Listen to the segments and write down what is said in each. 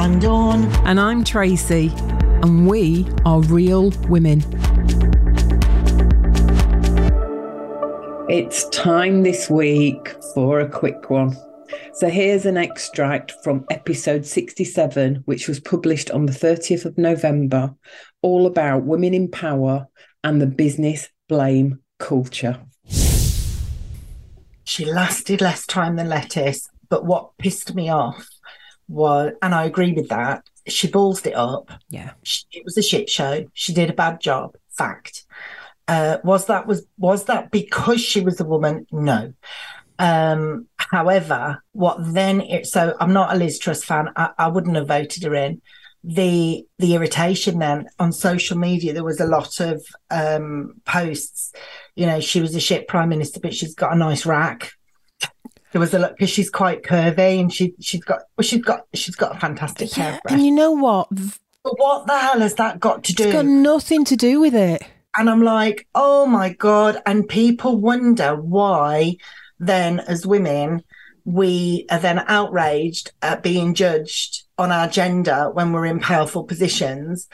I'm Dawn. And I'm Tracy. And we are real women. It's time this week for a quick one. So here's an extract from episode 67, which was published on the 30th of November, all about women in power and the business blame culture. She lasted less time than lettuce, but what pissed me off was, and I agree with that, she ballsed it up. Yeah. She, it was a shit show. She did a bad job. Fact. Uh, was that was was that because she was a woman? No. Um, however, what then? It, so I'm not a Liz Truss fan. I, I wouldn't have voted her in. The the irritation then on social media, there was a lot of um, posts. You know, she was a shit prime minister, but she's got a nice rack. There was a look because she's quite curvy and she she's got well she's got she's got a fantastic Yeah, hair. and you know what? But what the hell has that got to do? It's got nothing to do with it. And I'm like, oh my God. And people wonder why then, as women, we are then outraged at being judged on our gender when we're in powerful positions.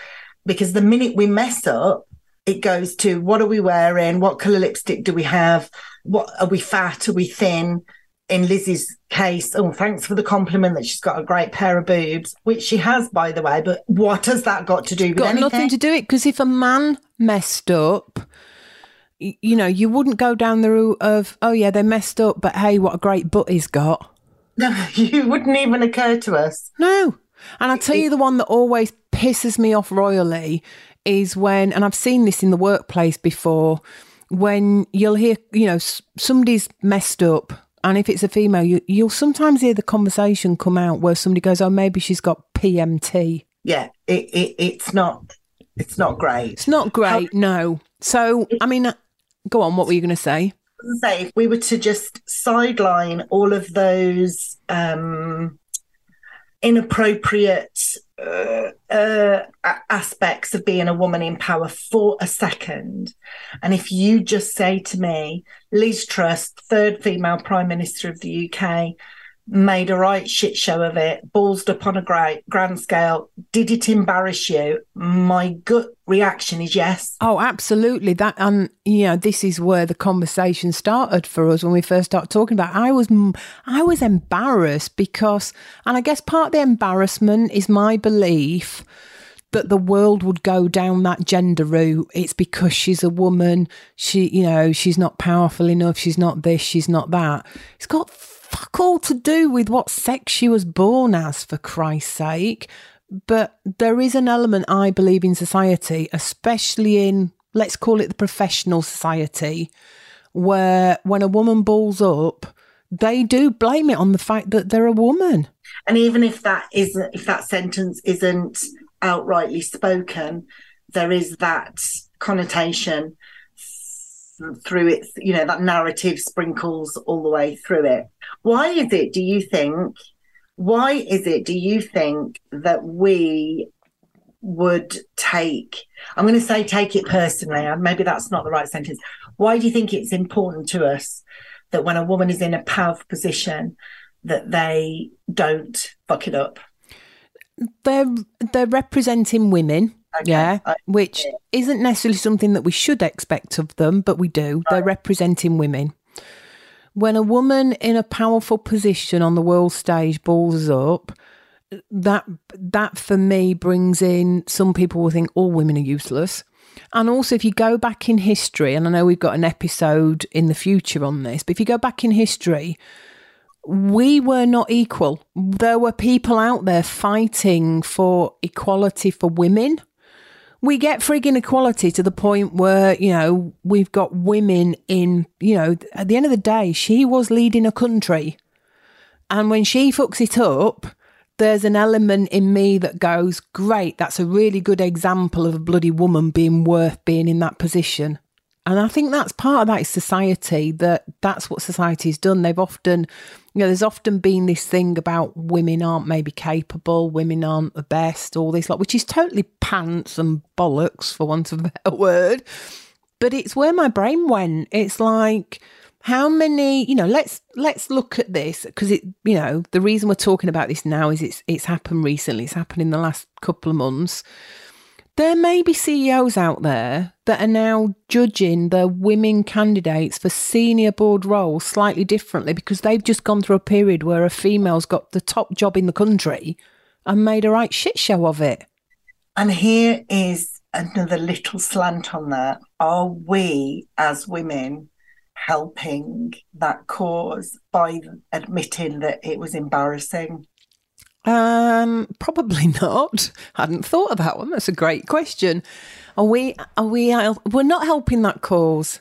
Because the minute we mess up, it goes to what are we wearing? What color lipstick do we have? What are we fat? Are we thin? In Lizzie's case, oh, thanks for the compliment that she's got a great pair of boobs, which she has, by the way. But what has that got to do with Got anything? nothing to do it because if a man messed up, y- you know, you wouldn't go down the route of, oh yeah, they messed up, but hey, what a great butt he's got. No, you wouldn't even occur to us. No. And I tell you, the one that always pisses me off royally is when, and I've seen this in the workplace before, when you'll hear, you know, somebody's messed up. And if it's a female, you, you'll sometimes hear the conversation come out where somebody goes, oh, maybe she's got PMT. Yeah, it, it it's not it's not great. It's not great, no. So, I mean, uh, go on, what were you going to say? Say, if we were to just sideline all of those um, inappropriate uh, uh, aspects of being a woman in power for a second, and if you just say to me, Liz Truss, third female prime minister of the UK, made a right shit show of it, ballsed up on a great grand scale. Did it embarrass you? My gut reaction is yes. Oh, absolutely. That and you know, this is where the conversation started for us when we first started talking about. It. I was, I was embarrassed because, and I guess part of the embarrassment is my belief that the world would go down that gender route. It's because she's a woman. She, you know, she's not powerful enough. She's not this. She's not that. It's got fuck all to do with what sex she was born as, for Christ's sake. But there is an element, I believe, in society, especially in, let's call it the professional society, where when a woman balls up, they do blame it on the fact that they're a woman. And even if that isn't, if that sentence isn't outrightly spoken, there is that connotation through it. You know, that narrative sprinkles all the way through it. Why is it? Do you think? Why is it? Do you think that we would take? I'm going to say take it personally, and maybe that's not the right sentence. Why do you think it's important to us that when a woman is in a powerful position, that they don't fuck it up? They're they're representing women, Okay, yeah, I- which isn't necessarily something that we should expect of them, but we do. They're representing women. When a woman in a powerful position on the world stage balls up, that that for me brings in some people will think all women are useless. And also, if you go back in history, and I know we've got an episode in the future on this, but if you go back in history, we were not equal. There were people out there fighting for equality for women. We get frigging equality to the point where, you know, we've got women in, you know, at the end of the day, she was leading a country. And when she fucks it up, there's an element in me that goes, great, that's a really good example of a bloody woman being worth being in that position. And I think that's part of that is society, that that's what society's done. They've often, you know, there's often been this thing about women aren't maybe capable, women aren't the best, all this, like, which is totally pants and bollocks, for want of a better word. But it's where my brain went. It's like, how many you know let's let's look at this because it you know the reason we're talking about this now is it's it's happened recently it's happened in the last couple of months there may be CEOs out there that are now judging the women candidates for senior board roles slightly differently because they've just gone through a period where a female's got the top job in the country and made a right shit show of it. And here is another little slant on that. Are we as women helping that cause by admitting that it was embarrassing? Um, probably not. Hadn't thought of that one. That's a great question. Are we? Are we? We're not helping that cause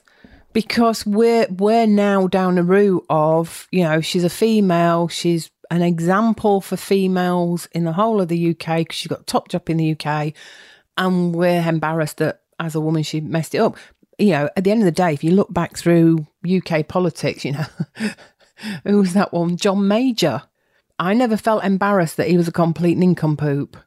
because we're we're now down a route of you know she's a female. She's an example for females in the whole of the UK because she's got top job in the UK, and we're embarrassed that as a woman she messed it up. You know, at the end of the day, if you look back through UK politics, you know, who was that one? John Major I never felt embarrassed that he was a complete nincompoop.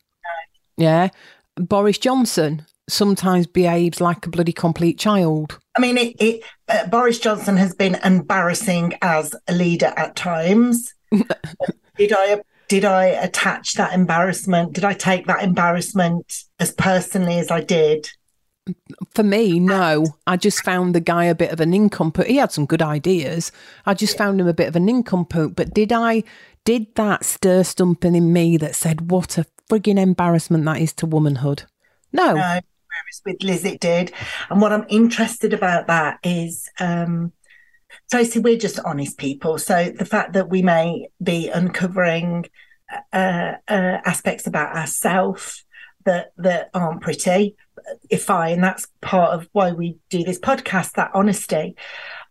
Yeah. Boris Johnson sometimes behaves like a bloody complete child. I mean, it, it uh, Boris Johnson has been embarrassing as a leader at times. did I did I attach that embarrassment? Did I take that embarrassment as personally as I did? For me, no. I just found the guy a bit of a nincompoop. He had some good ideas. I just found him a bit of a nincompoop. But did I did that stir something in me that said, what a frigging embarrassment that is to womanhood? No. no whereas with Liz it did. And what I'm interested about that is um Tracy, we're just honest people. So the fact that we may be uncovering uh, uh, aspects about ourselves that that aren't pretty, if fine, that's part of why we do this podcast, that honesty.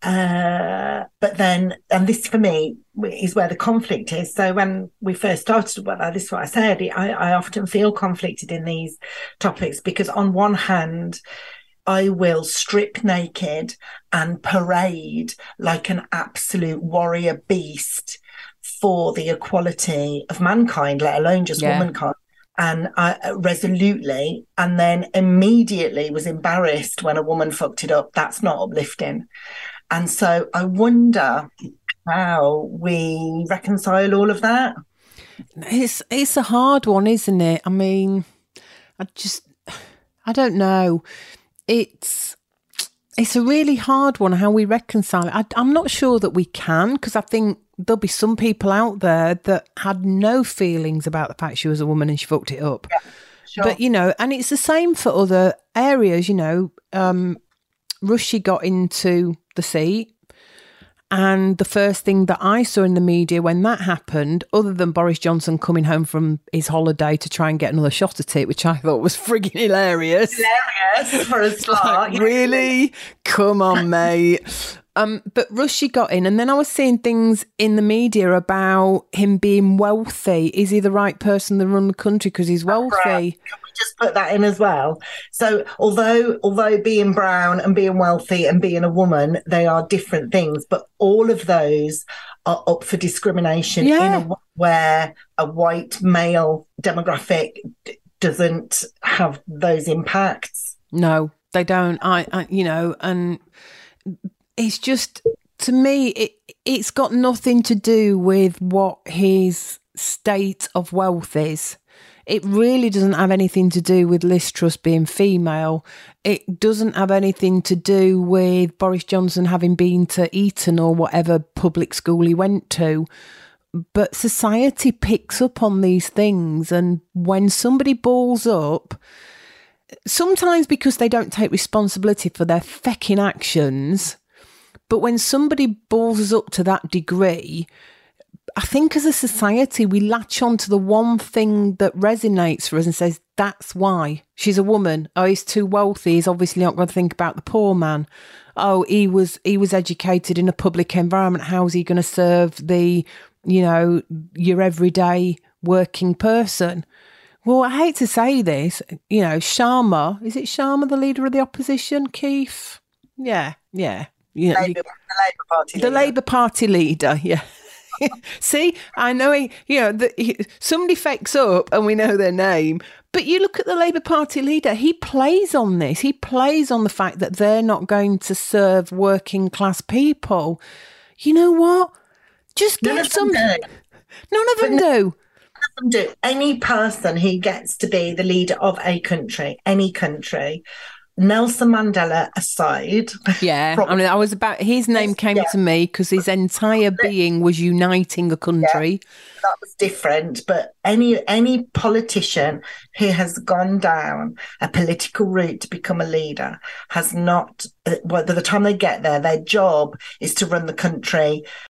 Uh, but then, and this for me is where the conflict is. So when we first started, well, this is what I said. I, I often feel conflicted in these topics because on one hand, I will strip naked and parade like an absolute warrior beast for the equality of mankind, let alone just yeah. womankind and I resolutely and then immediately was embarrassed when a woman fucked it up. That's not uplifting. And so I wonder how we reconcile all of that. It's it's a hard one, isn't it? I mean, I just I don't know. It's it's a really hard one how we reconcile it. I, I'm not sure that we can because I think there'll be some people out there that had no feelings about the fact she was a woman and she fucked it up. Yeah, sure. But you know, and it's the same for other areas. You know, um, Rishi got into the seat. And the first thing that I saw in the media when that happened, other than Boris Johnson coming home from his holiday to try and get another shot at it, which I thought was frigging hilarious. Hilarious for a start. Like, really? Come on, mate. Um, but Rishi got in, and then I was seeing things in the media about him being wealthy. Is he the right person to run the country because he's wealthy? Just put that in as well? So, although although being brown and being wealthy and being a woman, they are different things, but all of those are up for discrimination yeah. in a where a white male demographic doesn't have those impacts. No, they don't. I, I you know, and it's just to me it it's got nothing to do with what his state of wealth is. It really doesn't have anything to do with Liz Truss being female. It doesn't have anything to do with Boris Johnson having been to Eton or whatever public school he went to. But society picks up on these things. And when somebody balls up, sometimes because they don't take responsibility for their fecking actions, but when somebody balls up to that degree, I think as a society, we latch on to the one thing that resonates for us and says, that's why she's a woman. Oh, he's too wealthy. He's obviously not going to think about the poor man. Oh, he was he was educated in a public environment. How's he going to serve the, you know, your everyday working person? Well, I hate to say this, you know, Sharma, is it Sharma, the leader of the opposition? Keith? Yeah, yeah know, Labour, the Labour Party, the leader. Labour Party leader, yeah. See, I know he, you know, the, he, somebody fakes up and we know their name. But you look at the Labour Party leader, he plays on this. He plays on the fact that they're not going to serve working class people. You know what? Just None get of them some. do. None of them do. do any person who gets to be the leader of a country, any country, Nelson Mandela aside, Yeah, I mean, I was about his name came Yeah. to me because his entire being was uniting a country. that was different. But any any politician who has gone down a political route to become a leader has not. uh, Well, by the time they get there, their job is to run the country